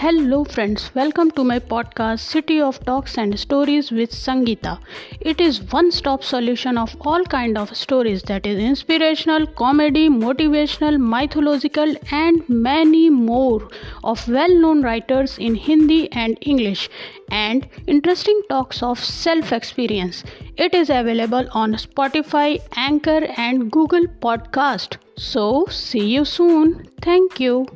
Hello, friends. Welcome to my podcast, City of Talks and Stories with Sangeeta. It is one-stop solution of all kind of stories that is inspirational, comedy, motivational, mythological, and many more of well-known writers in Hindi and English, and interesting talks of self-experience. It is available on Spotify, Anchor, and Google Podcast. So, see you soon. Thank you.